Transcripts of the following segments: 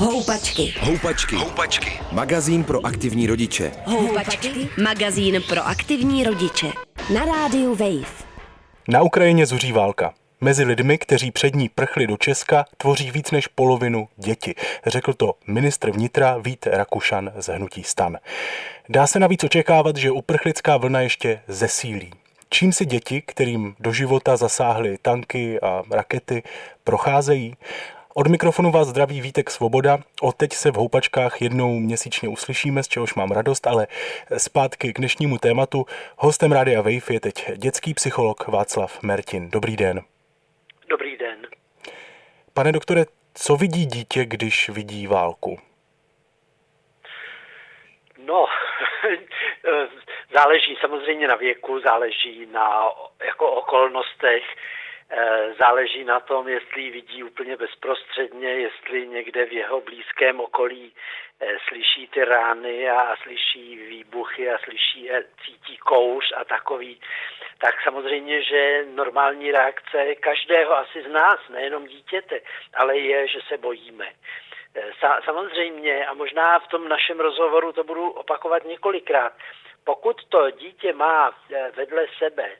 Houpačky. Houpačky. Houpačky. Magazín pro aktivní rodiče. Houpačky. Magazín pro aktivní rodiče. Na rádiu Wave. Na Ukrajině zuří válka. Mezi lidmi, kteří před ní prchli do Česka, tvoří víc než polovinu děti. Řekl to ministr vnitra Vít Rakušan z Hnutí stan. Dá se navíc očekávat, že uprchlická vlna ještě zesílí. Čím si děti, kterým do života zasáhly tanky a rakety, procházejí? Od mikrofonu vás zdraví Vítek Svoboda. O teď se v houpačkách jednou měsíčně uslyšíme, z čehož mám radost, ale zpátky k dnešnímu tématu. Hostem Rádia Wave je teď dětský psycholog Václav Mertin. Dobrý den. Dobrý den. Pane doktore, co vidí dítě, když vidí válku? No, záleží samozřejmě na věku, záleží na jako okolnostech, záleží na tom, jestli vidí úplně bezprostředně, jestli někde v jeho blízkém okolí eh, slyší ty rány a slyší výbuchy a slyší, eh, cítí kouř a takový, tak samozřejmě, že normální reakce každého asi z nás, nejenom dítěte, ale je, že se bojíme. Samozřejmě, a možná v tom našem rozhovoru to budu opakovat několikrát, pokud to dítě má eh, vedle sebe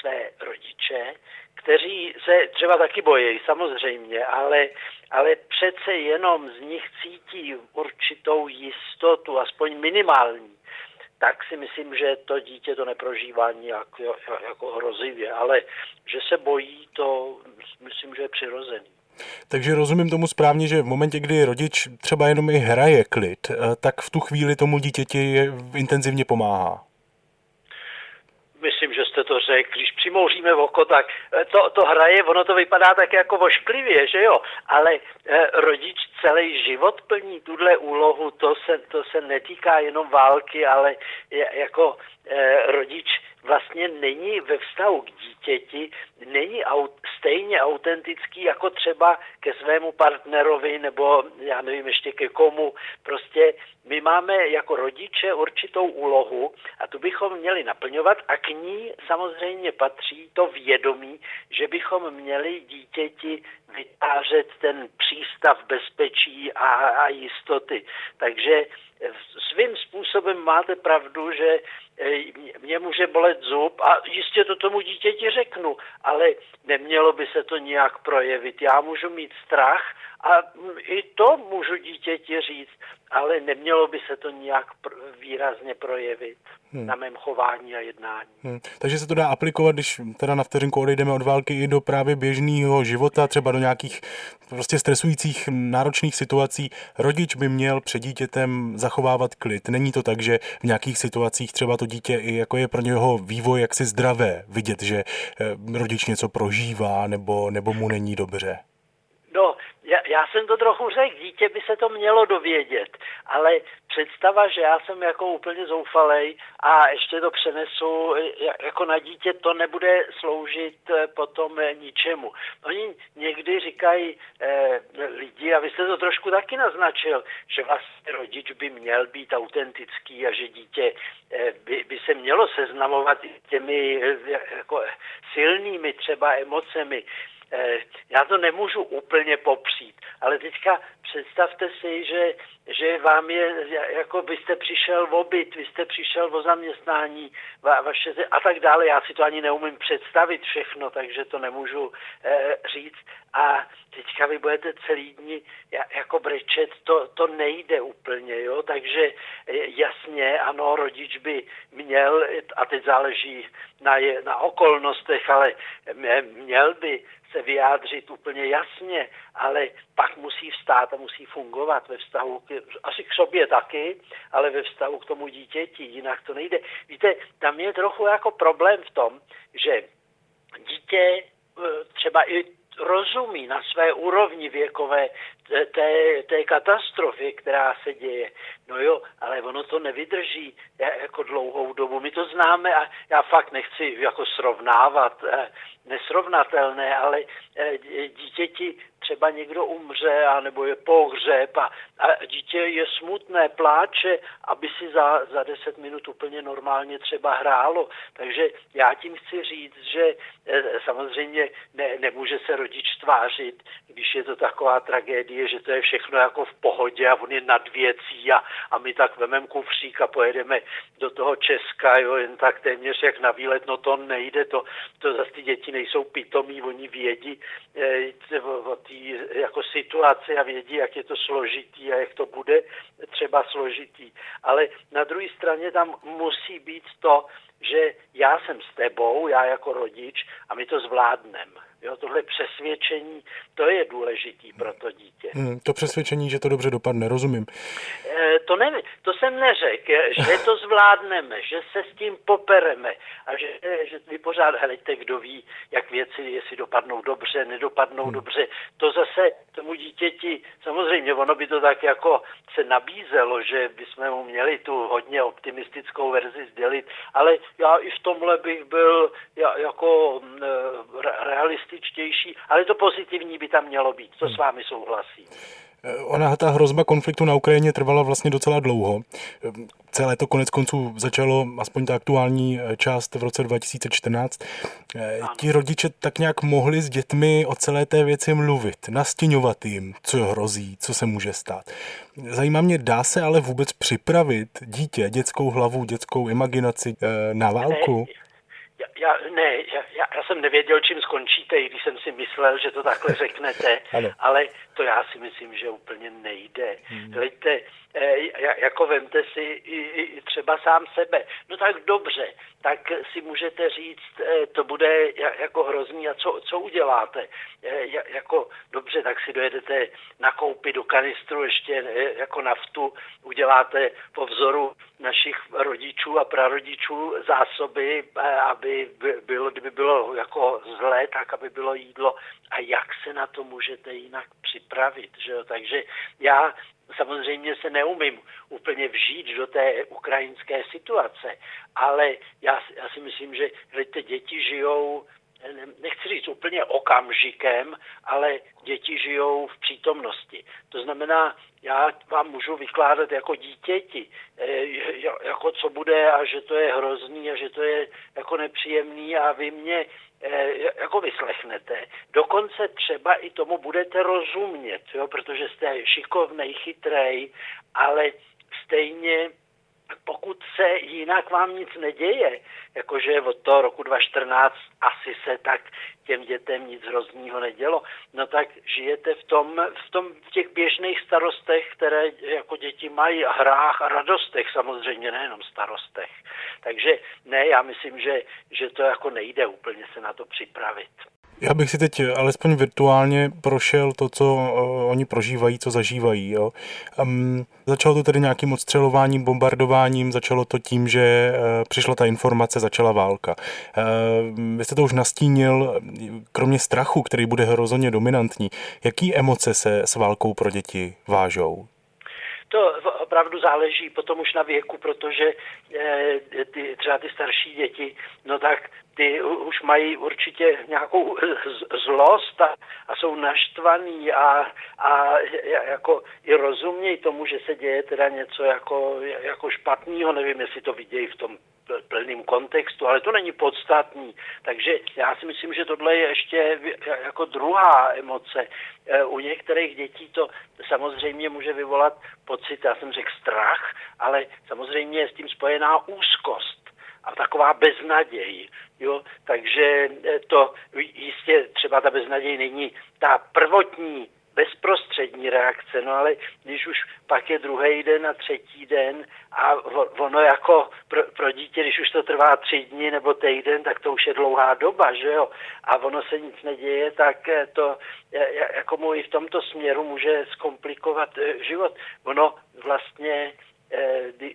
své rodiče, kteří se třeba taky bojí, samozřejmě, ale, ale přece jenom z nich cítí určitou jistotu, aspoň minimální, tak si myslím, že to dítě to neprožívá nijak jako hrozivě, ale že se bojí, to myslím, že je přirozený. Takže rozumím tomu správně, že v momentě, kdy rodič třeba jenom i hraje klid, eh, tak v tu chvíli tomu dítěti intenzivně pomáhá. Myslím, že jste to řekl. Když přimouříme oko, tak eh, to, to hraje, ono to vypadá tak jako vošklivě, že jo? Ale eh, rodič celý život plní tuhle úlohu, to se, to se netýká jenom války, ale jako eh, rodič vlastně není ve vztahu k dítěti, není aut, stejně autentický jako třeba ke svému partnerovi nebo já nevím ještě ke komu. Prostě my máme jako rodiče určitou úlohu a tu bychom měli naplňovat a k ní samozřejmě patří to vědomí, že bychom měli dítěti vytvářet ten přístav bezpečí a, a jistoty. Takže svým způsobem máte pravdu, že e, mě může bolet zub a jistě to tomu dítěti řeknu, ale nemělo by se to nějak projevit. Já můžu mít strach a i to můžu dítěti říct, ale nemělo by se to nějak výrazně projevit hmm. na mém chování a jednání. Hmm. Takže se to dá aplikovat, když teda na vteřinku odejdeme od války i do právě běžného života, třeba do nějakých prostě stresujících náročných situací. Rodič by měl před dítětem zachovávat klid. Není to tak, že v nějakých situacích třeba to dítě i jako je pro něho vývoj jaksi zdravé vidět, že eh, rodič něco prožívá nebo, nebo mu není dobře. No, já, jsem to trochu řekl, dítě by se to mělo dovědět, ale představa, že já jsem jako úplně zoufalej a ještě to přenesu jako na dítě, to nebude sloužit eh, potom eh, ničemu. Oni někdy říkají eh, lidi, a vy jste to trošku taky naznačil, že vlastně rodič by měl být autentický a že dítě eh, by, by se mělo seznamovat těmi eh, jako silnými třeba emocemi. Eh, já to nemůžu úplně popřít, ale teďka představte si, že, že vám je, jako byste přišel v obyt, vy jste přišel o zaměstnání va, vaše, a tak dále. Já si to ani neumím představit všechno, takže to nemůžu eh, říct. A teďka vy budete celý dní jako brečet, to, to nejde úplně, jo, takže eh, jasně, ano, rodič by měl, a teď záleží na, na okolnostech, ale měl by se vyjádřit úplně jasně, ale pak musí vstát a musí fungovat ve vztahu, k, asi k sobě taky, ale ve vztahu k tomu dítěti, jinak to nejde. Víte, tam je trochu jako problém v tom, že dítě eh, třeba i rozumí na své úrovni věkové té, té katastrofy, která se děje. No jo, ale ono to nevydrží jako dlouhou dobu. My to známe a já fakt nechci jako srovnávat eh, nesrovnatelné, ale dítěti třeba někdo umře, a nebo je pohřeb a, a dítě je smutné, pláče, aby si za, za deset minut úplně normálně třeba hrálo. Takže já tím chci říct, že eh, samozřejmě ne, nemůže se rodič tvářit, když je to taková tragédie, že to je všechno jako v pohodě a on je nad věcí a, a my tak vememe kufřík a pojedeme do toho Česka, jo, jen tak téměř jak na výlet, no to nejde, to, to zase ty děti nejsou pitomí, oni vědí eh, o té jako situaci a vědí, jak je to složitý a jak to bude třeba složitý. Ale na druhé straně tam musí být to, že já jsem s tebou, já jako rodič a my to zvládneme. Jo, tohle přesvědčení, to je důležitý pro to dítě. Hmm, to přesvědčení, že to dobře dopadne, rozumím. E, to, ne, to jsem neřekl, že to zvládneme, že se s tím popereme a že, že vy pořád, helejte, kdo ví, jak věci, jestli dopadnou dobře, nedopadnou hmm. dobře. To zase tomu dítěti, samozřejmě ono by to tak jako se nabízelo, že bychom mu měli tu hodně optimistickou verzi sdělit, ale já i v tomhle bych byl jako realističtější, ale to pozitivní by tam mělo být, to s vámi souhlasím. Ona, ta hrozba konfliktu na Ukrajině trvala vlastně docela dlouho. Celé to konec konců začalo, aspoň ta aktuální část v roce 2014. Ano. Ti rodiče tak nějak mohli s dětmi o celé té věci mluvit, nastěňovat jim, co hrozí, co se může stát. Zajímá mě, dá se ale vůbec připravit dítě, dětskou hlavu, dětskou imaginaci eh, na válku? Ne já, já, ne, já, já jsem nevěděl, čím skončíte, i když jsem si myslel, že to takhle řeknete, ale to já si myslím, že úplně nejde. Hmm. Hleďte, eh, jako vemte si i, i třeba sám sebe. No tak dobře, tak si můžete říct, eh, to bude jako hrozný a co, co uděláte? Eh, jako dobře, tak si dojedete nakoupit do kanistru ještě jako naftu, uděláte po vzoru našich rodičů a prarodičů zásoby, aby bylo, kdyby bylo jako zlé, tak aby bylo jídlo. A jak se na to můžete jinak připravit? Že jo? Takže já samozřejmě se neumím úplně vžít do té ukrajinské situace, ale já, já si myslím, že ty děti žijou nechci říct úplně okamžikem, ale děti žijou v přítomnosti. To znamená, já vám můžu vykládat jako dítěti, eh, jako co bude a že to je hrozný a že to je jako nepříjemný a vy mě jako vyslechnete. Dokonce třeba i tomu budete rozumět, jo, protože jste šikovnej, chytrej, ale stejně pokud se jinak vám nic neděje, jakože od toho roku 2014 asi se tak těm dětem nic hroznýho nedělo, no tak žijete v tom, v tom v těch běžných starostech, které jako děti mají, a hrách a radostech samozřejmě, nejenom starostech. Takže ne, já myslím, že, že to jako nejde úplně se na to připravit. Já bych si teď alespoň virtuálně prošel to, co uh, oni prožívají, co zažívají. Jo. Um, začalo to tedy nějakým odstřelováním, bombardováním, začalo to tím, že uh, přišla ta informace, začala válka. Uh, vy jste to už nastínil, kromě strachu, který bude hrozně dominantní, jaký emoce se s válkou pro děti vážou? To opravdu záleží potom už na věku, protože e, ty, třeba ty starší děti, no tak ty už mají určitě nějakou zlost a, a jsou naštvaný a, a jako i rozumějí tomu, že se děje teda něco jako, jako špatného, nevím, jestli to vidějí v tom plným kontextu, ale to není podstatný. Takže já si myslím, že tohle je ještě jako druhá emoce. E, u některých dětí to samozřejmě může vyvolat pocit, já jsem řekl strach, ale samozřejmě je s tím spojená úzkost a taková beznaděj. Jo? Takže e, to jistě třeba ta beznaděj není ta prvotní bezprostřední reakce, no ale když už pak je druhý den a třetí den a ono jako pro, pro dítě, když už to trvá tři dny nebo týden, tak to už je dlouhá doba, že jo, a ono se nic neděje, tak eh, to eh, jako mu i v tomto směru může zkomplikovat eh, život. Ono vlastně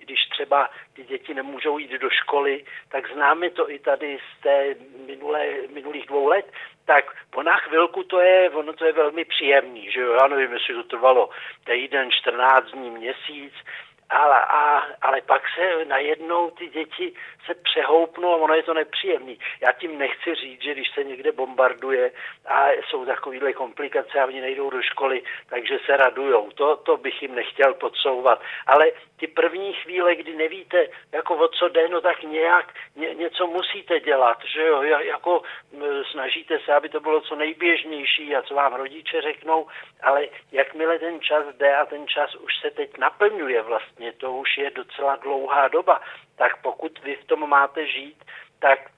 když třeba ty děti nemůžou jít do školy, tak známe to i tady z té minulé, minulých dvou let, tak po na chvilku to je, ono to je velmi příjemný, že jo, já nevím, jestli to trvalo týden, 14 dní, měsíc, ale, a, ale pak se najednou ty děti se přehoupnou a ono je to nepříjemný. Já tím nechci říct, že když se někde bombarduje a jsou takovéhle komplikace a oni nejdou do školy, takže se radujou. To, to bych jim nechtěl podsouvat. Ale ty první chvíle, kdy nevíte, jako o co jde, no tak nějak ně, něco musíte dělat, že jo, jako snažíte se, aby to bylo co nejběžnější a co vám rodiče řeknou, ale jakmile ten čas jde a ten čas už se teď naplňuje vlastně, to už je docela dlouhá doba, tak pokud vy v tom máte žít, tak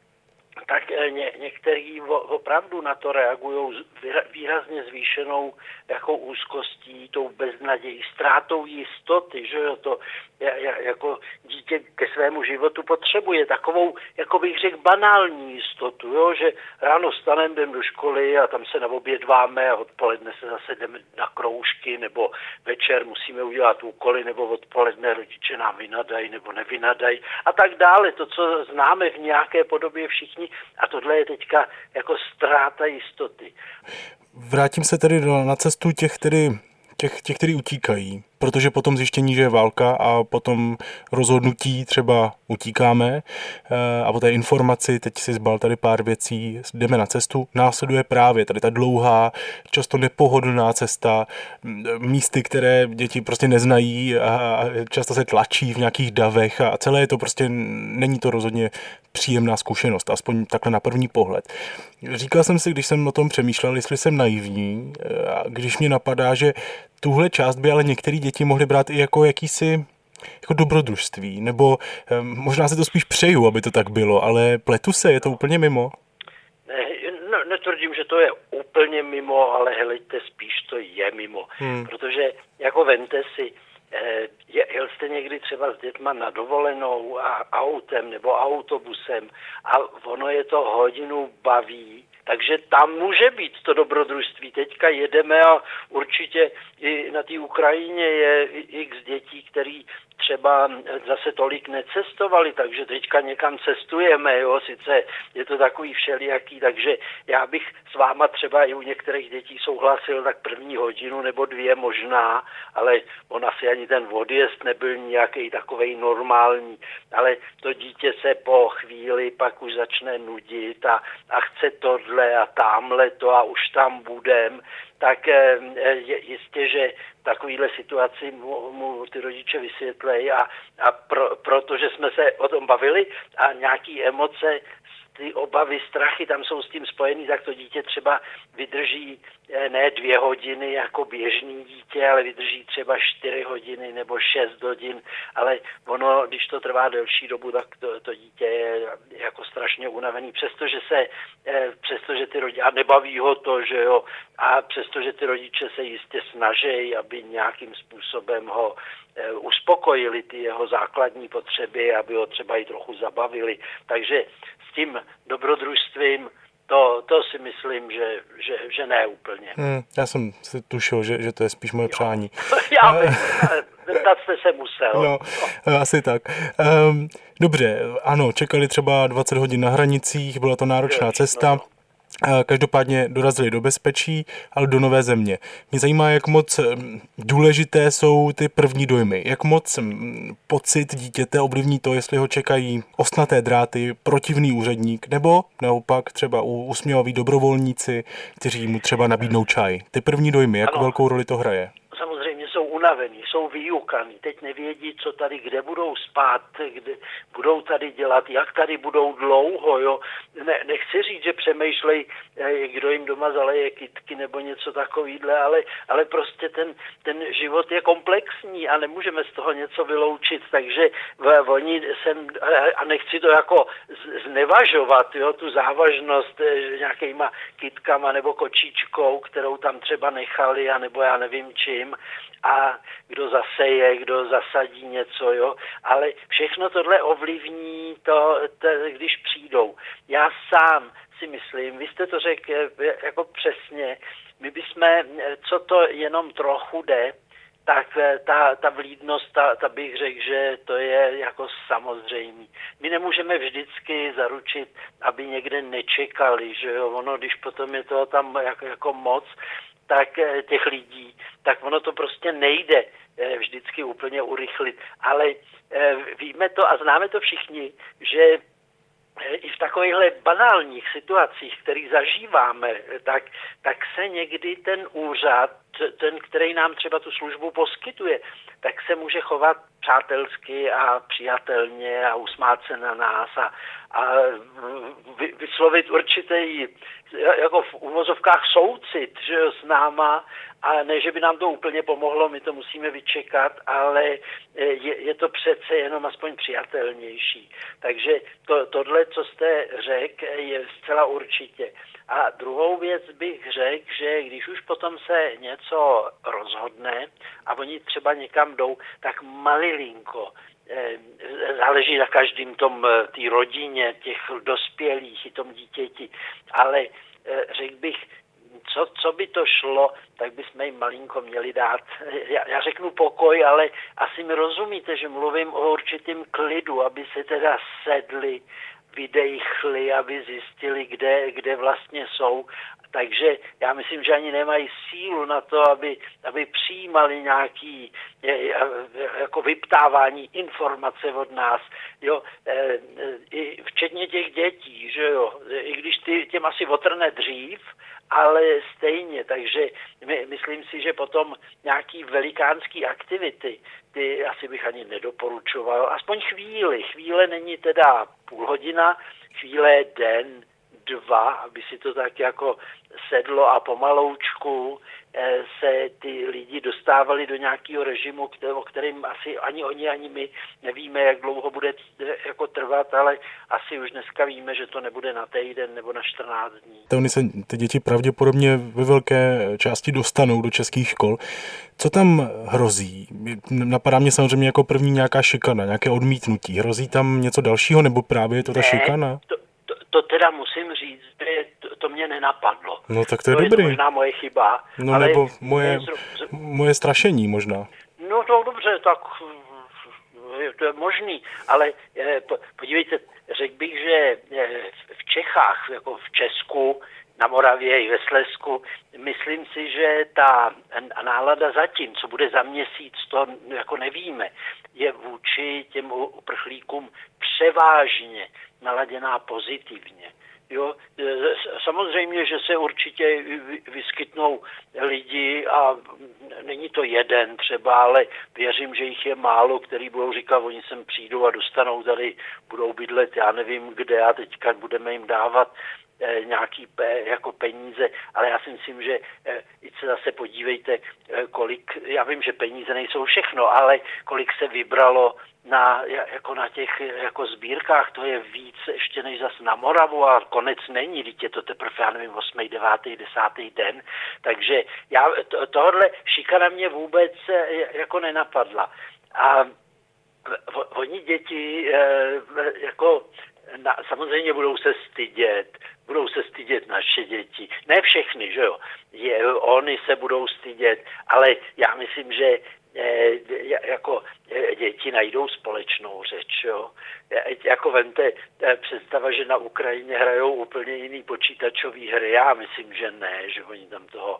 tak eh, ně, někteří opravdu na to reagují výrazně zvýšenou jako úzkostí, tou beznadějí, ztrátou jistoty, že jo, to jako dítě ke svému životu potřebuje takovou, jako bych řekl, banální jistotu, jo, že ráno stanem, jdem do školy a tam se naobědváme a odpoledne se zase jdeme na kroužky, nebo večer musíme udělat úkoly, nebo odpoledne rodiče nám vynadají nebo nevynadají a tak dále. To, co známe v nějaké podobě všichni a tohle je teďka jako ztráta jistoty. Vrátím se tedy na cestu těch, tedy, těch, těch, kteří utíkají protože potom zjištění, že je válka a potom rozhodnutí třeba utíkáme eh, a po té informaci, teď si zbal tady pár věcí, jdeme na cestu, následuje právě tady ta dlouhá, často nepohodlná cesta, místy, které děti prostě neznají a často se tlačí v nějakých davech a celé je to prostě, není to rozhodně příjemná zkušenost, aspoň takhle na první pohled. Říkal jsem si, když jsem o tom přemýšlel, jestli jsem naivní, eh, když mě napadá, že tuhle část by ale některé děti mohly brát i jako jakýsi jako dobrodružství, nebo eh, možná se to spíš přeju, aby to tak bylo, ale pletu se, je to úplně mimo? Ne, no, netvrdím, že to je úplně mimo, ale helejte, spíš to je mimo, hmm. protože jako vente si, eh, jel jste někdy třeba s dětma na dovolenou a autem nebo autobusem a ono je to hodinu baví, takže tam může být to dobrodružství. Teďka jedeme a určitě i na té Ukrajině je x dětí, který třeba zase tolik necestovali, takže teďka někam cestujeme, jo, sice je to takový všelijaký, takže já bych s váma třeba i u některých dětí souhlasil tak první hodinu nebo dvě možná, ale on asi ani ten odjezd nebyl nějaký takový normální, ale to dítě se po chvíli pak už začne nudit a, a chce tohle a tamhle to a už tam budem, tak eh, je, jistě, že takovýhle situaci mu, mu ty rodiče vysvětlejí a, a pro, protože jsme se o tom bavili a nějaký emoce ty obavy, strachy tam jsou s tím spojený, tak to dítě třeba vydrží eh, ne dvě hodiny jako běžný dítě, ale vydrží třeba čtyři hodiny nebo šest hodin, ale ono, když to trvá delší dobu, tak to, to dítě je jako strašně unavený, přestože se, eh, přestože ty rodiče, a nebaví ho to, že jo, a přestože ty rodiče se jistě snaží, aby nějakým způsobem ho uspokojili ty jeho základní potřeby, aby ho třeba i trochu zabavili. Takže tím dobrodružstvím, to, to si myslím, že, že, že ne úplně. Hmm, já jsem si tušil, že, že to je spíš moje přání. já bych, zeptat jste se musel. No, asi tak. Um, dobře, ano, čekali třeba 20 hodin na hranicích, byla to náročná cesta. No. Každopádně dorazili do bezpečí, ale do nové země. Mě zajímá, jak moc důležité jsou ty první dojmy. Jak moc pocit dítěte ovlivní to, jestli ho čekají osnaté dráty, protivný úředník, nebo naopak třeba usměvaví dobrovolníci, kteří mu třeba nabídnou čaj. Ty první dojmy, jak ano. velkou roli to hraje? Unavení, jsou vyjukaní, teď nevědí, co tady, kde budou spát, kde budou tady dělat, jak tady budou dlouho, jo. Ne, nechci říct, že přemýšlej, eh, kdo jim doma zaleje kytky nebo něco takovýhle, ale, ale prostě ten, ten život je komplexní a nemůžeme z toho něco vyloučit, takže oni sem, a nechci to jako znevažovat, jo, tu závažnost eh, nějakýma kytkama nebo kočičkou, kterou tam třeba nechali, a nebo já nevím čím, a kdo zaseje, kdo zasadí něco, jo. Ale všechno tohle ovlivní to, to když přijdou. Já sám si myslím, vy jste to řekl eh, jako přesně, my bychom, co to jenom trochu jde, tak eh, ta, ta vlídnost, ta, ta bych řekl, že to je jako samozřejmý. My nemůžeme vždycky zaručit, aby někde nečekali, že jo, ono, když potom je toho tam jako, jako moc, tak těch lidí, tak ono to prostě nejde vždycky úplně urychlit. Ale víme to a známe to všichni, že i v takovýchhle banálních situacích, které zažíváme, tak, tak se někdy ten úřad, ten, který nám třeba tu službu poskytuje, tak se může chovat přátelsky a přijatelně a usmát se na nás a, a vyslovit určitý jako v uvozovkách soucit že s náma a ne, že by nám to úplně pomohlo, my to musíme vyčekat, ale je, je to přece jenom aspoň přijatelnější. Takže to, tohle, co jste řekl, je zcela určitě. A druhou věc bych řekl, že když už potom se něco rozhodne a oni třeba někam jdou, tak malilinko, eh, záleží na každém tom, eh, té rodině, těch dospělých i tom dítěti, ale eh, řekl bych, co, co by to šlo, tak bychom jim malinko měli dát. Já, já řeknu pokoj, ale asi mi rozumíte, že mluvím o určitým klidu, aby se teda sedli, vydechli, aby zjistili, kde, kde vlastně jsou. Takže já myslím, že ani nemají sílu na to, aby, aby přijímali nějaký jako vyptávání informace od nás, jo, e, e, i včetně těch dětí, že jo, i když ty, těm asi otrne dřív, ale stejně, takže my, myslím si, že potom nějaký velikánský aktivity, ty asi bych ani nedoporučoval, aspoň chvíli, chvíle není teda půl hodina, chvíle den, dva, aby si to tak jako sedlo a pomaloučku eh, se ty lidi dostávali do nějakého režimu, o kterým asi ani oni, ani my nevíme, jak dlouho bude jako trvat, ale asi už dneska víme, že to nebude na týden nebo na 14 dní. To oni se ty děti pravděpodobně ve velké části dostanou do českých škol. Co tam hrozí? Napadá mě samozřejmě jako první nějaká šikana, nějaké odmítnutí. Hrozí tam něco dalšího nebo právě je to ta ne, šikana? To, to teda musím říct, že to, to mě nenapadlo. No tak to je to dobrý. Je možná moje chyba. No ale nebo moje, moje strašení možná. No to dobře, tak to je možný, ale podívejte, řekl bych, že v Čechách, jako v Česku, na Moravě i ve Slesku, myslím si, že ta nálada zatím, co bude za měsíc, to jako nevíme, je vůči těm uprchlíkům převážně naladěná pozitivně. Jo, e, samozřejmě, že se určitě vyskytnou lidi a není to jeden třeba, ale věřím, že jich je málo, který budou říkat, oni sem přijdou a dostanou tady, budou bydlet, já nevím kde a teďka budeme jim dávat nějaký jako peníze, ale já si myslím, že eh, i se zase podívejte, eh, kolik, já vím, že peníze nejsou všechno, ale kolik se vybralo na, jako na těch jako sbírkách, to je víc ještě než zase na Moravu a konec není, teď je to teprve, já nevím, 8., 9., 10. den, takže já, to, tohle šikana mě vůbec jako nenapadla. A oni děti jako na, samozřejmě budou se stydět, budou se stydět naše děti. Ne všechny, že jo. Je, oni se budou stydět, ale já myslím, že e, jako e, děti najdou společnou řeč, jo. E, jako vemte představa, že na Ukrajině hrajou úplně jiný počítačový hry. Já myslím, že ne, že oni tam toho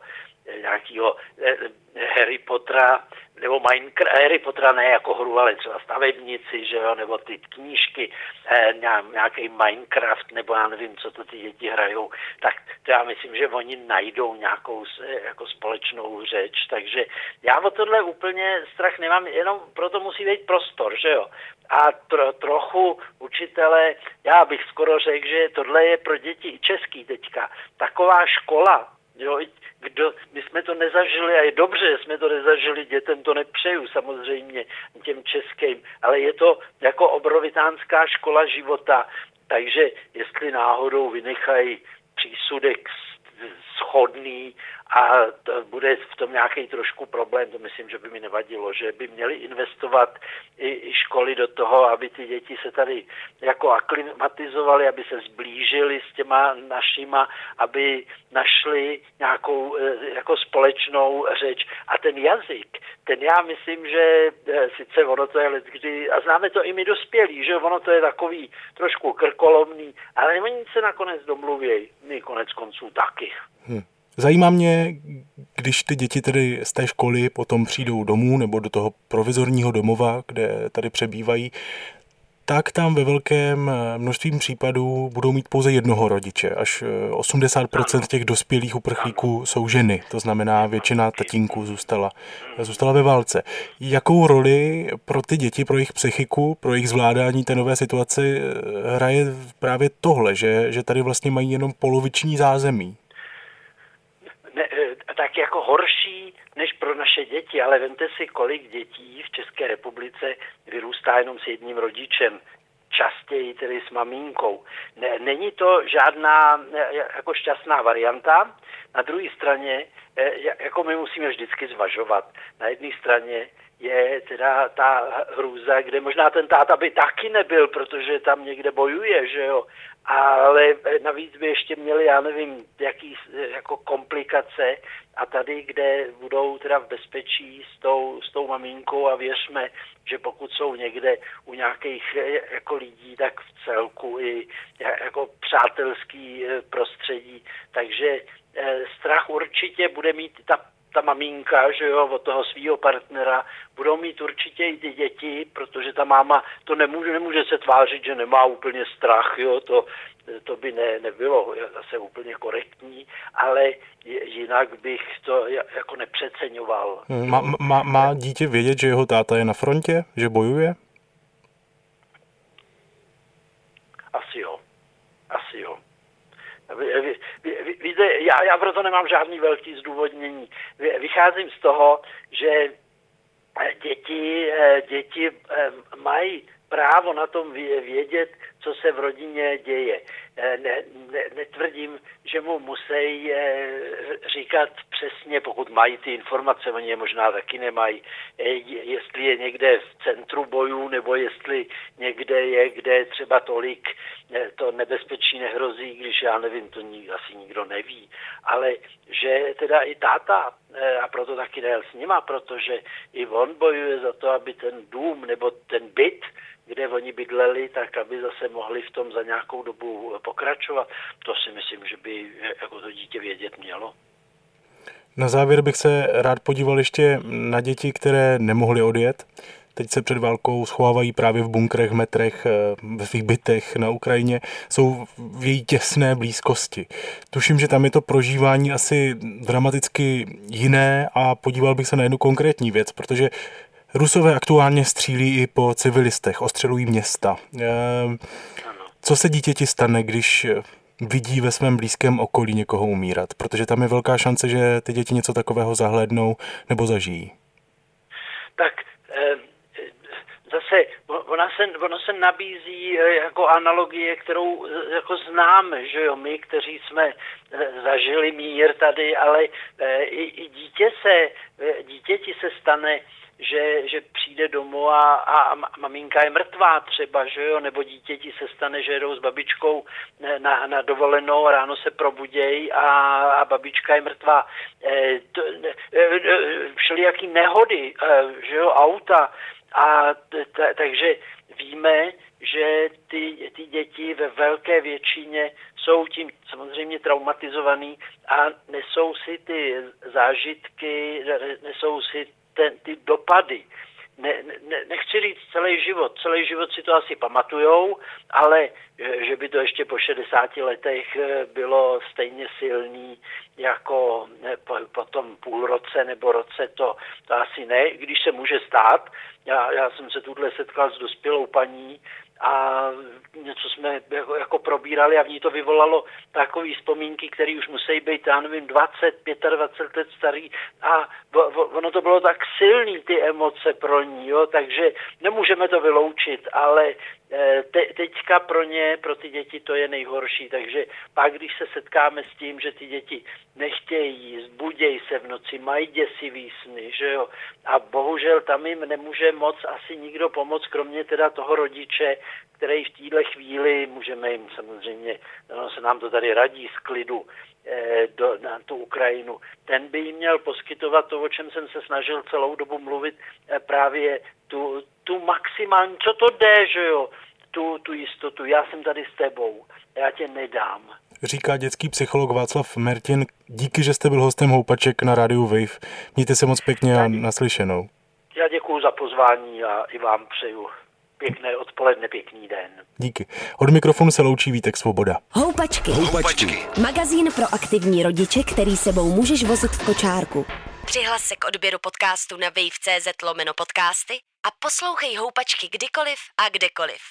nějakého Harry Pottera nebo Minecraft, Harry Pottera ne jako hru, ale třeba stavebnici, že jo, nebo ty knížky, eh, nějaký Minecraft, nebo já nevím, co to ty děti hrajou, tak to já myslím, že oni najdou nějakou jako společnou řeč, takže já o tohle úplně strach nemám, jenom proto musí být prostor, že jo. A tro, trochu učitele, já bych skoro řekl, že tohle je pro děti i český teďka. Taková škola, Jo, kdo, my jsme to nezažili a je dobře, že jsme to nezažili, dětem to nepřeju samozřejmě, těm českým, ale je to jako obrovitánská škola života, takže jestli náhodou vynechají přísudek schodný a to bude v tom nějaký trošku problém, to myslím, že by mi nevadilo, že by měli investovat i, i školy do toho, aby ty děti se tady jako aklimatizovaly, aby se zblížili s těma našima, aby našli nějakou e, jako společnou řeč. A ten jazyk, ten já myslím, že e, sice ono to je kdy, a známe to i my dospělí, že ono to je takový trošku krkolomný, ale oni se nakonec domluvějí, my konec konců taky. Hmm. Zajímá mě, když ty děti tedy z té školy potom přijdou domů nebo do toho provizorního domova, kde tady přebývají, tak tam ve velkém eh, množství případů budou mít pouze jednoho rodiče. Až 80% eh, těch dospělých uprchlíků jsou ženy, to znamená většina tatínků zůstala, zůstala ve válce. Jakou roli pro ty děti, pro jejich psychiku, pro jejich zvládání té nové situace eh, hraje právě tohle, že, že tady vlastně mají jenom poloviční zázemí? Tak jako horší než pro naše děti, ale vemte si, kolik dětí v České republice vyrůstá jenom s jedním rodičem, častěji tedy s maminkou. Ne, není to žádná jako šťastná varianta. Na druhé straně, e, jako my musíme vždycky zvažovat. Na jedné straně je teda ta hrůza, kde možná ten táta by taky nebyl, protože tam někde bojuje, že jo. Ale navíc by ještě měli, já nevím, jaký jako komplikace a tady, kde budou teda v bezpečí s tou, s tou maminkou a věřme, že pokud jsou někde u nějakých jako lidí, tak v celku i jako přátelský eh, prostředí. Takže eh, strach určitě bude mít ta ta maminka, že jo, od toho svého partnera, budou mít určitě i ty děti, protože ta máma to nemůže, nemůže se tvářit, že nemá úplně strach, jo, to, to by ne, nebylo zase úplně korektní, ale jinak bych to jako nepřeceňoval. Má, má, má dítě vědět, že jeho táta je na frontě, že bojuje? Asi jo. Asi jo. Víte, já, já proto nemám žádný velký zdůvodnění. Vycházím z toho, že děti, eh, děti eh, mají právo na tom vědět, co se v rodině děje. Eh, ne, ne, netvrdím, že mu musí říkat přesně, pokud mají ty informace, oni je možná taky nemají, jestli je někde v centru bojů, nebo jestli někde je, kde třeba tolik to nebezpečí nehrozí, když já nevím, to asi nikdo neví, ale že teda i táta, a proto taky nejel s nima, protože i on bojuje za to, aby ten dům nebo ten byt, kde oni bydleli, tak aby zase mohli v tom za nějakou dobu pokračovat. To si myslím, že by jako to dítě vědět mělo. Na závěr bych se rád podíval ještě na děti, které nemohly odjet. Teď se před válkou schovávají právě v bunkrech, metrech, eh, ve svých bytech na Ukrajině. Jsou v její těsné blízkosti. Tuším, že tam je to prožívání asi dramaticky jiné a podíval bych se na jednu konkrétní věc, protože Rusové aktuálně střílí i po civilistech, ostřelují města. Ehm, co se dítěti stane, když vidí ve svém blízkém okolí někoho umírat? Protože tam je velká šance, že ty děti něco takového zahlédnou nebo zažijí. Tak eh, zase ona se, ono se nabízí eh, jako analogie, kterou eh, jako známe, že jo, my, kteří jsme zažili mír tady, ale i, i dítě se, dítěti se stane že, že přijde domů a, a maminka je mrtvá třeba, že jo, nebo dítěti se stane, že jedou s babičkou na, na dovolenou, ráno se probudějí a, a babička je mrtvá. E, to, e, e, všelijaký nehody, e, že jo, auta, a t, t, takže víme, že ty, ty děti ve velké většině jsou tím samozřejmě traumatizovaný a nesou si ty zážitky, nesou si ten, ty dopady. Ne, ne, nechci říct celý život, celý život si to asi pamatujou, ale eh, že by to ještě po 60 letech eh, bylo stejně silný jako eh, po, po tom půl roce nebo roce, to, to asi ne, když se může stát. Já, já jsem se tuhle setkal s dospělou paní, a něco jsme jako, jako probírali a v ní to vyvolalo takové vzpomínky, které už musí být, já nevím, 20, 25 let starý. A ono to bylo tak silný, ty emoce pro ní, jo, takže nemůžeme to vyloučit, ale te, teďka pro ně, pro ty děti to je nejhorší, takže pak, když se setkáme s tím, že ty děti nechtějí, zbudějí se v noci, mají děsivý sny, že jo, a bohužel tam jim nemůže moc asi nikdo pomoct, kromě teda toho rodiče, který v téhle chvíli, můžeme jim samozřejmě, no, se nám to tady radí z klidu, eh, do, na tu Ukrajinu. Ten by jim měl poskytovat to, o čem jsem se snažil celou dobu mluvit, eh, právě tu, tu maximální, co to jde, že jo, tu, tu jistotu, já jsem tady s tebou, já tě nedám. Říká dětský psycholog Václav Mertin. Díky, že jste byl hostem Houpaček na rádiu Wave. Mějte se moc pěkně a naslyšenou. Já děkuji za pozvání a i vám přeju pěkné odpoledne, pěkný den. Díky. Od mikrofonu se loučí Vítek Svoboda. Houpačky. Houpačky. Magazín pro aktivní rodiče, který sebou můžeš vozit v kočárku. Přihlas se k odběru podcastu na wave.cz lomeno podcasty a poslouchej Houpačky kdykoliv a kdekoliv.